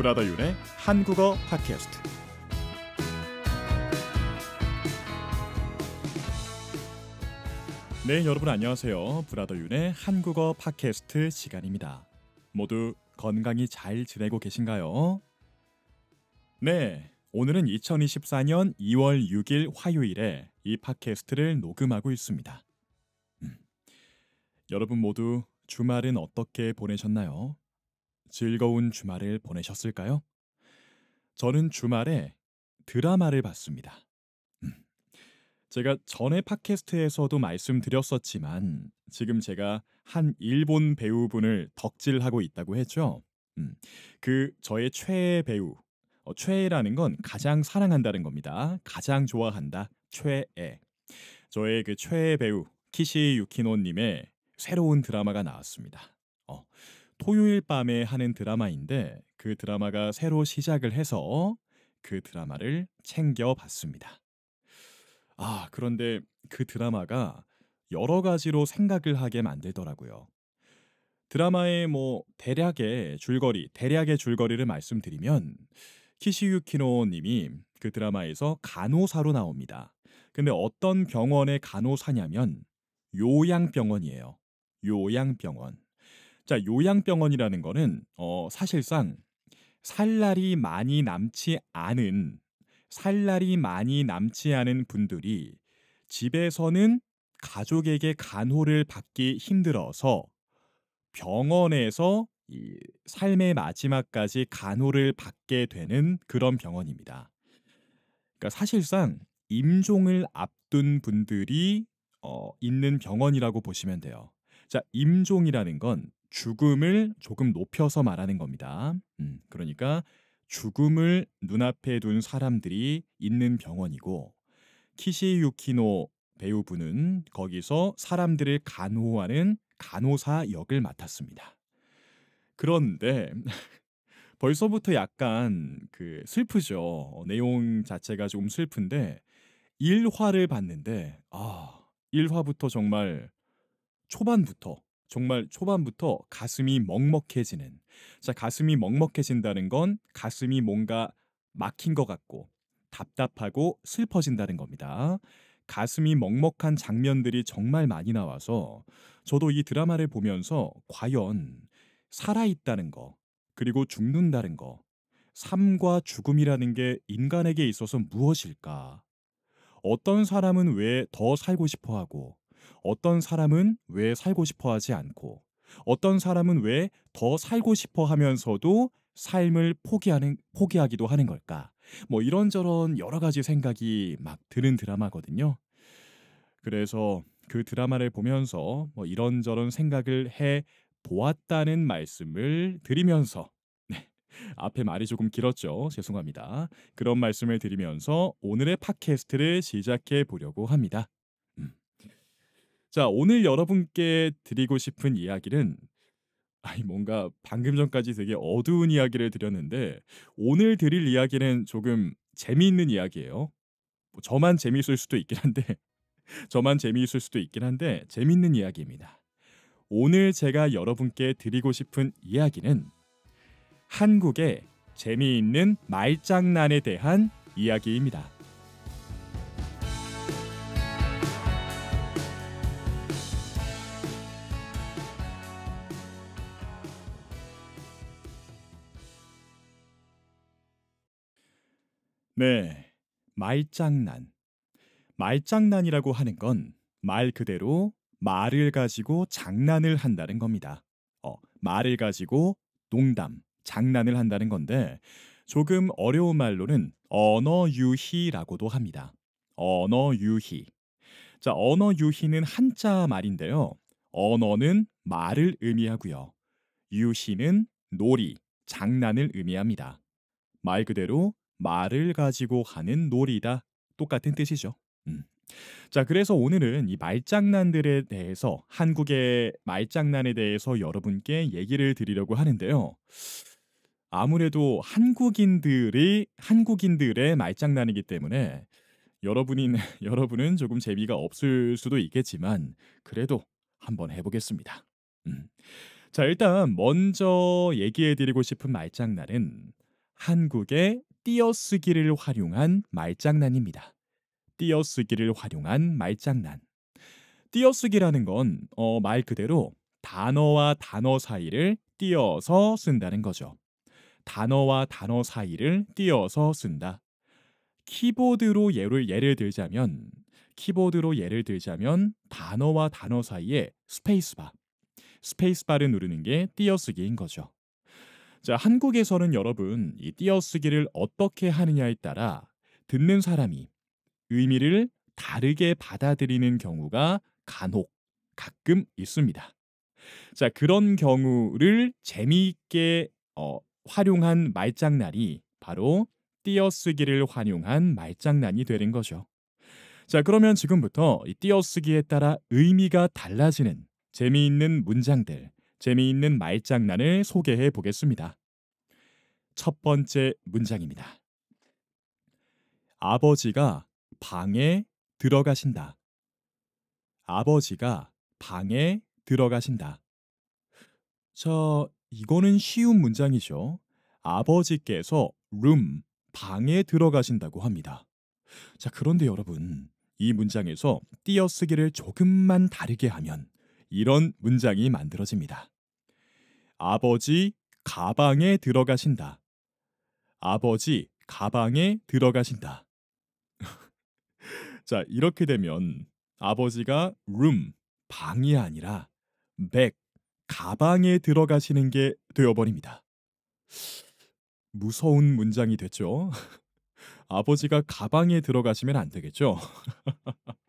브라더 윤의 한국어 팟캐스트. 네, 여러분 안녕하세요. 브라더 윤의 한국어 팟캐스트 시간입니다. 모두 건강히 잘 지내고 계신가요? 네, 오늘은 2024년 2월 6일 화요일에 이 팟캐스트를 녹음하고 있습니다. 음, 여러분 모두 주말은 어떻게 보내셨나요? 즐거운 주말을 보내셨을까요? 저는 주말에 드라마를 봤습니다. 음, 제가 전에 팟캐스트에서도 말씀드렸었지만 지금 제가 한 일본 배우분을 덕질하고 있다고 했죠. 음, 그 저의 최애 배우 어, 최애라는 건 가장 사랑한다는 겁니다. 가장 좋아한다. 최애. 저의 그 최애 배우 키시 유키노님의 새로운 드라마가 나왔습니다. 어, 토요일 밤에 하는 드라마인데 그 드라마가 새로 시작을 해서 그 드라마를 챙겨 봤습니다. 아, 그런데 그 드라마가 여러 가지로 생각을 하게 만들더라고요. 드라마의 뭐 대략의 줄거리, 대략의 줄거리를 말씀드리면 키시유키노 님이 그 드라마에서 간호사로 나옵니다. 근데 어떤 병원의 간호사냐면 요양병원이에요. 요양병원. 자, 요양병원이라는 거는 어, 사실상 살 날이 많이 남지 않은 살 날이 많이 남지 않은 분들이 집에서는 가족에게 간호를 받기 힘들어서 병원에서 이 삶의 마지막까지 간호를 받게 되는 그런 병원입니다. 그러니까 사실상 임종을 앞둔 분들이 어, 있는 병원이라고 보시면 돼요. 자, 임종이라는 건 죽음을 조금 높여서 말하는 겁니다. 음, 그러니까 죽음을 눈앞에 둔 사람들이 있는 병원이고 키시유키노 배우분은 거기서 사람들을 간호하는 간호사 역을 맡았습니다. 그런데 벌써부터 약간 그 슬프죠. 어, 내용 자체가 좀 슬픈데 1화를 봤는데 아, 1화부터 정말 초반부터 정말 초반부터 가슴이 먹먹해지는 자 가슴이 먹먹해진다는 건 가슴이 뭔가 막힌 것 같고 답답하고 슬퍼진다는 겁니다. 가슴이 먹먹한 장면들이 정말 많이 나와서 저도 이 드라마를 보면서 과연 살아있다는 거 그리고 죽는다는 거 삶과 죽음이라는 게 인간에게 있어서 무엇일까? 어떤 사람은 왜 더 살고 싶어 하고 어떤 사람은 왜 살고 싶어 하지 않고 어떤 사람은 왜 더 살고 싶어 하면서도 삶을 포기하는 포기하기도 하는 걸까? 뭐 이런저런 여러 가지 생각이 막 드는 드라마거든요. 그래서 그 드라마를 보면서 뭐 이런저런 생각을 해 보았다는 말씀을 드리면서 네. 앞에 말이 조금 길었죠. 죄송합니다. 그런 말씀을 드리면서 오늘의 팟캐스트를 시작해 보려고 합니다. 음. 자, 오늘 여러분께 드리고 싶은 이야기는 아니 뭔가 방금 전까지 되게 어두운 이야기를 드렸는데 오늘 드릴 이야기는 조금 재미있는 이야기예요. 뭐 저만 재미있을 수도 있긴 한데 저만 재미있을 수도 있긴 한데 재미있는 이야기입니다. 오늘 제가 여러분께 드리고 싶은 이야기는 한국의 재미있는 말장난에 대한 이야기입니다. 네, 말장난. 말장난이라고 하는 건 말 그대로 말을 가지고 장난을 한다는 겁니다. 어, 말을 가지고 농담, 장난을 한다는 건데 조금 어려운 말로는 언어 유희라고도 합니다. 언어 유희. 자, 언어 유희는 한자 말인데요. 언어는 말을 의미하고요. 유희는 놀이, 장난을 의미합니다. 말 그대로 말을 가지고 하는 놀이다. 똑같은 뜻이죠. 음. 자, 그래서 오늘은 이 말장난들에 대해서 한국의 말장난에 대해서 여러분께 얘기를 드리려고 하는데요. 아무래도 한국인들이 한국인들의 말장난이기 때문에 여러분이 여러분은 조금 재미가 없을 수도 있겠지만 그래도 한번 해보겠습니다. 음. 자, 일단 먼저 얘기해드리고 싶은 말장난은 한국의 띄어쓰기를 활용한 말장난입니다. 띄어쓰기를 활용한 말장난. 띄어쓰기라는 건 어, 말 그대로 단어와 단어 사이를 띄어서 쓴다는 거죠. 단어와 단어 사이를 띄어서 쓴다. 키보드로 예를, 예를 들자면 키보드로 예를 들자면 단어와 단어 사이에 스페이스바 스페이스바를 누르는 게 띄어쓰기인 거죠. 자, 한국에서는 여러분 이 띄어쓰기를 어떻게 하느냐에 따라 듣는 사람이 의미를 다르게 받아들이는 경우가 간혹 가끔 있습니다. 자, 그런 경우를 재미있게 어, 활용한 말장난이 바로 띄어쓰기를 활용한 말장난이 되는 거죠. 자, 그러면 지금부터 이 띄어쓰기에 따라 의미가 달라지는 재미있는 문장들, 재미있는 말장난을 소개해 보겠습니다. 첫 번째 문장입니다. 아버지가 방에 들어가신다. 아버지가 방에 들어가신다. 자, 이거는 쉬운 문장이죠. 아버지께서 room, 방에 들어가신다고 합니다. 자, 그런데 여러분, 이 문장에서 띄어쓰기를 조금만 다르게 하면 이런 문장이 만들어집니다. 아버지 가방에 들어가신다. 아버지 가방에 들어가신다. 자, 이렇게 되면 아버지가 room, 방이 아니라 bag, 가방에 들어가시는 게 되어버립니다. 무서운 문장이 됐죠. 아버지가 가방에 들어가시면 안 되겠죠.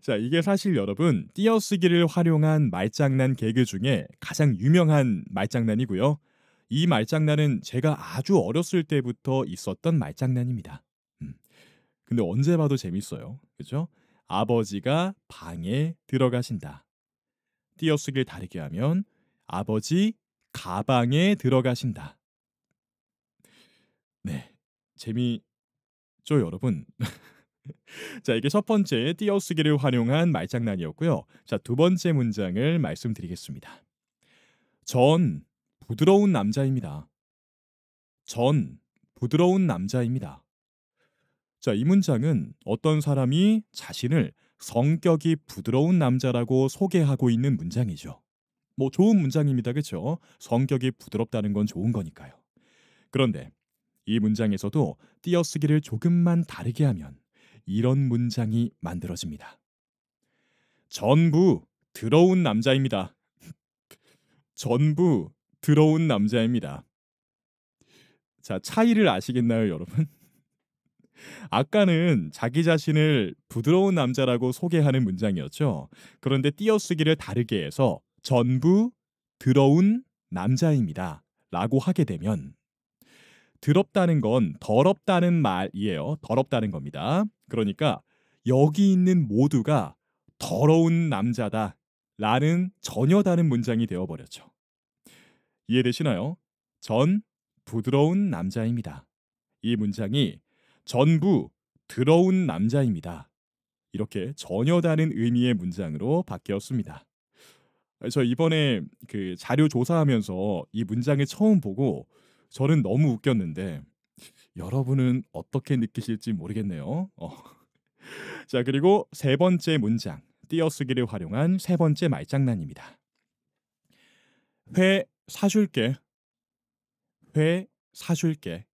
자, 이게 사실 여러분 띄어쓰기를 활용한 말장난 개그 중에 가장 유명한 말장난이고요. 이 말장난은 제가 아주 어렸을 때부터 있었던 말장난입니다. 음. 근데 언제 봐도 재밌어요. 그죠? 아버지가 방에 들어가신다. 띄어쓰기를 다르게 하면 아버지 가방에 들어가신다. 네. 재미죠, 여러분? 자, 이게 첫 번째 띄어쓰기를 활용한 말장난이었고요. 자, 두 번째 문장을 말씀드리겠습니다. 전 부드러운 남자입니다. 전 부드러운 남자입니다. 자, 이 문장은 어떤 사람이 자신을 성격이 부드러운 남자라고 소개하고 있는 문장이죠. 뭐 좋은 문장입니다. 그렇죠? 성격이 부드럽다는 건 좋은 거니까요. 그런데 이 문장에서도 띄어쓰기를 조금만 다르게 하면 이런 문장이 만들어집니다. 전부 들어온 남자입니다. 전부 들어온 남자입니다. 자, 차이를 아시겠나요, 여러분? 아까는 자기 자신을 부드러운 남자라고 소개하는 문장이었죠. 그런데 띄어쓰기를 다르게 해서 전부 들어온 남자입니다. 라고 하게 되면 더럽다는 건 더럽다는 말이에요. 더럽다는 겁니다. 그러니까 여기 있는 모두가 더러운 남자다. 라는 전혀 다른 문장이 되어버렸죠. 이해되시나요? 전 부드러운 남자입니다. 이 문장이 전부 더러운 남자입니다. 이렇게 전혀 다른 의미의 문장으로 바뀌었습니다. 저 이번에 그 자료 조사하면서 이 문장을 처음 보고 저는 너무 웃겼는데 여러분은 어떻게 느끼실지 모르겠네요. 어. 자 그리고 세 번째 문장 띄어쓰기를 활용한 세 번째 말장난입니다. 회 사줄게. 회 사줄게.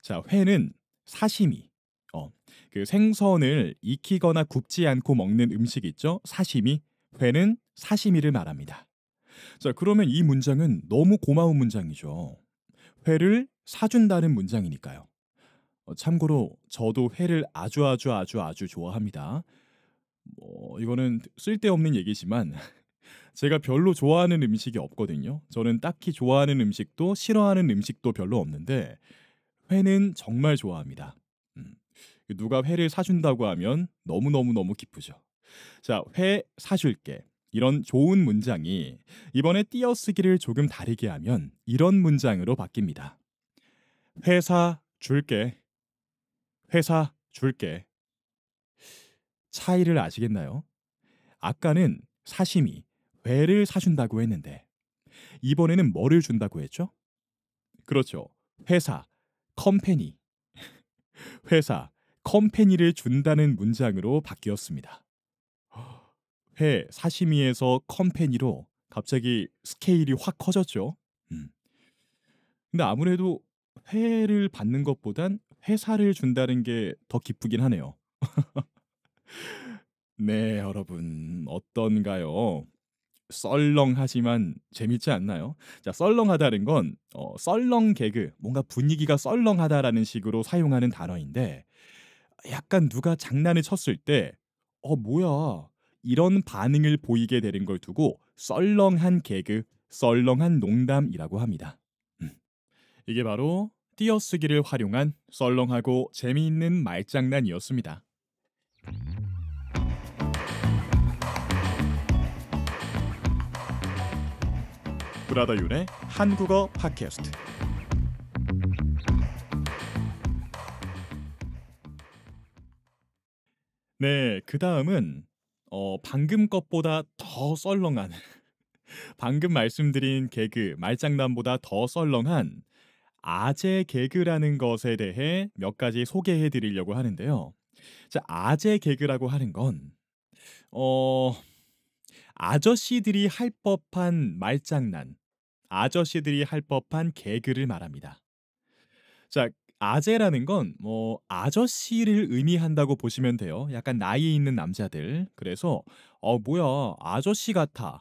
자 회는 사시미. 어, 그 생선을 익히거나 굽지 않고 먹는 음식 있죠? 사시미. 회는 사시미를 말합니다. 자, 그러면 이 문장은 너무 고마운 문장이죠. 회를 사준다는 문장이니까요. 어, 참고로 저도 회를 아주 아주 아주 아주 좋아합니다. 뭐 이거는 쓸데없는 얘기지만 제가 별로 좋아하는 음식이 없거든요. 저는 딱히 좋아하는 음식도 싫어하는 음식도 별로 없는데 회는 정말 좋아합니다. 음, 누가 회를 사준다고 하면 너무너무너무 기쁘죠. 자, 회 사줄게. 이런 좋은 문장이 이번에 띄어쓰기를 조금 다르게 하면 이런 문장으로 바뀝니다. 회사 줄게. 회사 줄게. 차이를 아시겠나요? 아까는 사심이 회를 사준다고 했는데 이번에는 뭐를 준다고 했죠? 그렇죠. 회사, 컴퍼니, 회사, 컴퍼니를 준다는 문장으로 바뀌었습니다. 회 사시미에서 컴퍼니로 갑자기 스케일이 확 커졌죠. 음. 근데 아무래도 회를 받는 것보단 회사를 준다는 게 더 기쁘긴 하네요. 네, 여러분 어떤가요? 썰렁하지만 재밌지 않나요? 자, 썰렁하다는 건 어, 썰렁 개그, 뭔가 분위기가 썰렁하다라는 식으로 사용하는 단어인데 약간 누가 장난을 쳤을 때 어, 뭐야? 이런 반응을 보이게 되는 걸 두고 썰렁한 개그, 썰렁한 농담이라고 합니다. 음. 이게 바로 띄어쓰기를 활용한 썰렁하고 재미있는 말장난이었습니다. 브라더 윤의 한국어 팟캐스트. 네, 그 다음은 어, 방금 것보다 더 썰렁한 방금 말씀드린 개그 말장난보다 더 썰렁한 아재 개그라는 것에 대해 몇 가지 소개해 드리려고 하는데요. 자, 아재 개그라고 하는 건 어, 아저씨들이 할 법한 말장난, 아저씨들이 할 법한 개그를 말합니다. 자, 아재라는 건 뭐 아저씨를 의미한다고 보시면 돼요. 약간 나이 있는 남자들. 그래서 어 뭐야 아저씨 같아.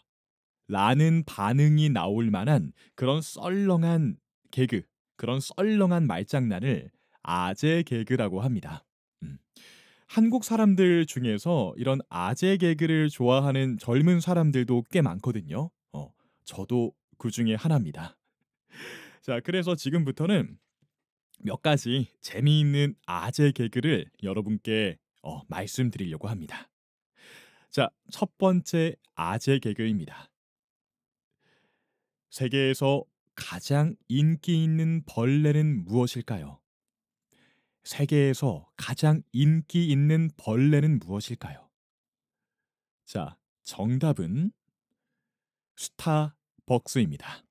라는 반응이 나올 만한 그런 썰렁한 개그, 그런 썰렁한 말장난을 아재 개그라고 합니다. 음. 한국 사람들 중에서 이런 아재 개그를 좋아하는 젊은 사람들도 꽤 많거든요. 어, 저도 그 중에 하나입니다. 자, 그래서 지금부터는 몇 가지 재미있는 아재 개그를 여러분께 어, 말씀드리려고 합니다. 자, 첫 번째 아재 개그입니다. 세계에서 가장 인기 있는 벌레는 무엇일까요? 세계에서 가장 인기 있는 벌레는 무엇일까요? 자, 정답은 스타벅스입니다.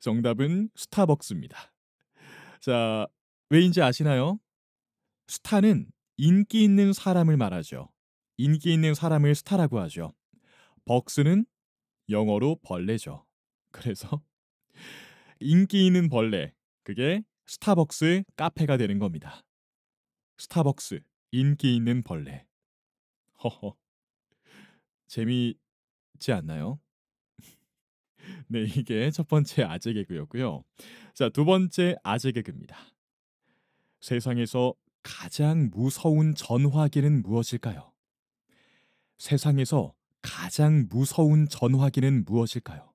정답은 스타벅스입니다. 자, 왜인지 아시나요? 스타는 인기 있는 사람을 말하죠. 인기 있는 사람을 스타라고 하죠. 벅스는 영어로 벌레죠. 그래서 인기 있는 벌레, 그게 스타벅스 카페가 되는 겁니다. 스타벅스, 인기 있는 벌레. 허허. 재미있지 않나요? 네, 이게 첫 번째 아재 개그였고요. 자, 두 번째 아재 개그입니다. 세상에서 가장 무서운 전화기는 무엇일까요? 세상에서 가장 무서운 전화기는 무엇일까요?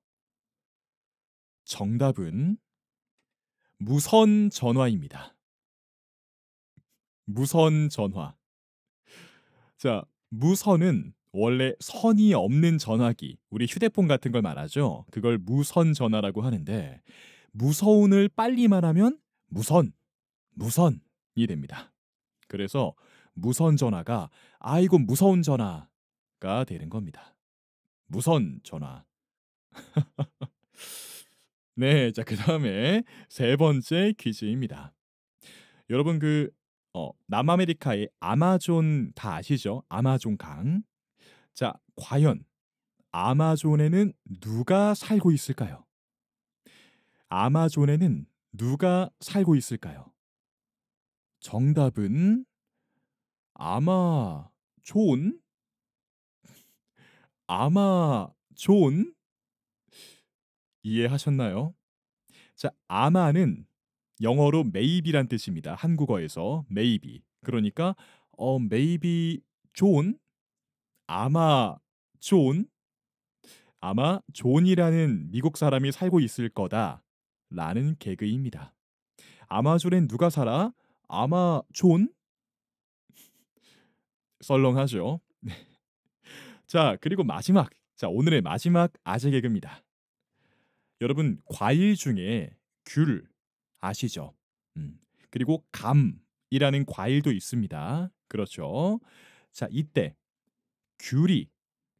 정답은 무선 전화입니다. 무선 전화. 자, 무선은 원래 선이 없는 전화기, 우리 휴대폰 같은 걸 말하죠. 그걸 무선 전화라고 하는데 무서운을 빨리 말하면 무선, 무선이 됩니다. 그래서 무선 전화가 아이고 무서운 전화가 되는 겁니다. 무선 전화. 네, 자 그 다음에 세 번째 퀴즈입니다. 여러분 그 어, 남아메리카의 아마존 다 아시죠? 아마존 강. 자, 과연 아마존에는 누가 살고 있을까요? 아마존에는 누가 살고 있을까요? 정답은 아마 존? 아마 존? 이해하셨나요? 자, 아마는 영어로 maybe란 뜻입니다. 한국어에서 maybe. 그러니까 어 maybe 존 아마 존 아마 존이라는 미국 사람이 살고 있을 거다라는 개그입니다. 아마존엔 누가 살아? 아마 존? 썰렁하죠. 네. 자, 그리고 마지막. 자, 오늘의 마지막 아재 개그입니다. 여러분, 과일 중에 귤 아시죠? 음. 그리고 감이라는 과일도 있습니다. 그렇죠. 자, 이때 귤이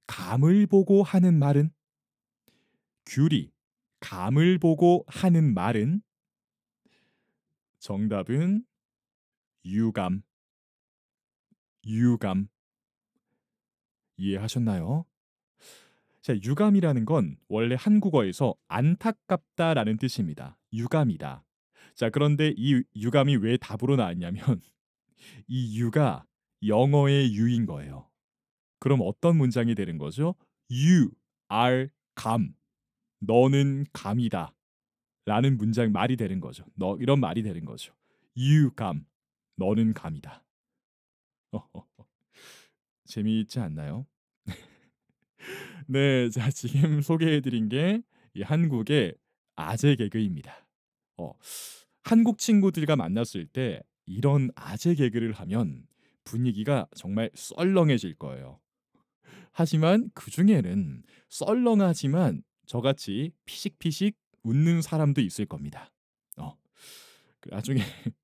감을 보고 하는 말은 귤이 감을 보고 하는 말은 정답은 유감. 유감. 이해하셨나요? 자, 유감이라는 건 원래 한국어에서 안타깝다라는 뜻입니다. 유감이다. 자, 그런데 이 유감이 왜 답으로 나왔냐면 이 유가 영어의 유인 거예요. 그럼 어떤 문장이 되는 거죠? You are 감. 너는 감이다. 라는 문장 말이 되는 거죠. 너 이런 말이 되는 거죠. You 감. 너는 감이다. 재미있지 않나요? 네, 자 지금 소개해드린 게이 한국의 아재 개그입니다. 어, 한국 친구들과 만났을 때 이런 아재 개그를 하면 분위기가 정말 썰렁해질 거예요. 하지만 그 중에는 썰렁하지만 저같이 피식피식 웃는 사람도 있을 겁니다. 어, 그 나중에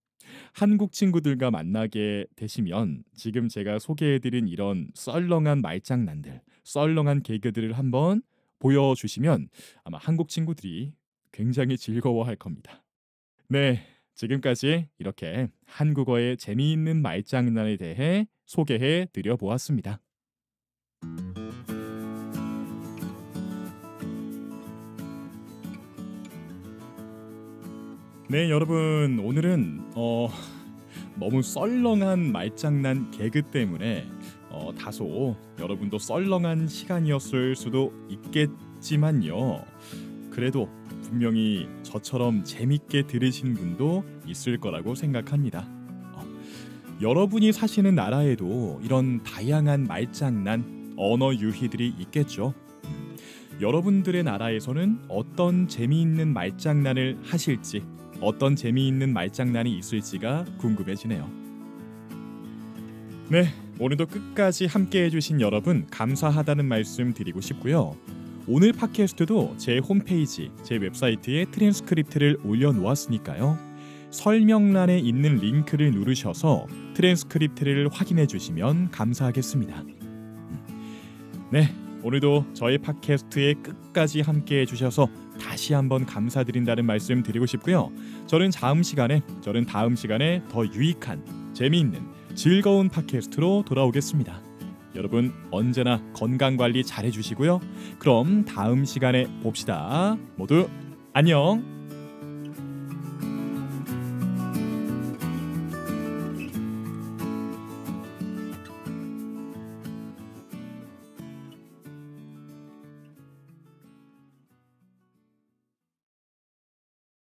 한국 친구들과 만나게 되시면 지금 제가 소개해드린 이런 썰렁한 말장난들, 썰렁한 개그들을 한번 보여주시면 아마 한국 친구들이 굉장히 즐거워할 겁니다. 네, 지금까지 이렇게 한국어의 재미있는 말장난에 대해 소개해 드려 보았습니다. 네, 여러분 오늘은 어, 너무 썰렁한 말장난 개그 때문에 어, 다소 여러분도 썰렁한 시간이었을 수도 있겠지만요. 그래도 분명히 저처럼 재밌게 들으신 분도 있을 거라고 생각합니다. 어, 여러분이 사시는 나라에도 이런 다양한 말장난, 언어 유희들이 있겠죠. 음, 여러분들의 나라에서는 어떤 재미있는 말장난을 하실지 어떤 재미있는 말장난이 있을지가 궁금해지네요. 네, 오늘도 끝까지 함께 해주신 여러분 감사하다는 말씀 드리고 싶고요. 오늘 팟캐스트도 제 홈페이지, 제 웹사이트에 트랜스크립트를 올려놓았으니까요. 설명란에 있는 링크를 누르셔서 트랜스크립트를 확인해 주시면 감사하겠습니다. 네, 오늘도 저희 팟캐스트에 끝까지 함께 해 주셔서 다시 한번 감사드린다는 말씀 드리고 싶고요. 저는 다음 시간에 저는 다음 시간에 더 유익한 재미있는 즐거운 팟캐스트로 돌아오겠습니다. 여러분 언제나 건강 관리 잘 해 주시고요. 그럼 다음 시간에 봅시다. 모두 안녕.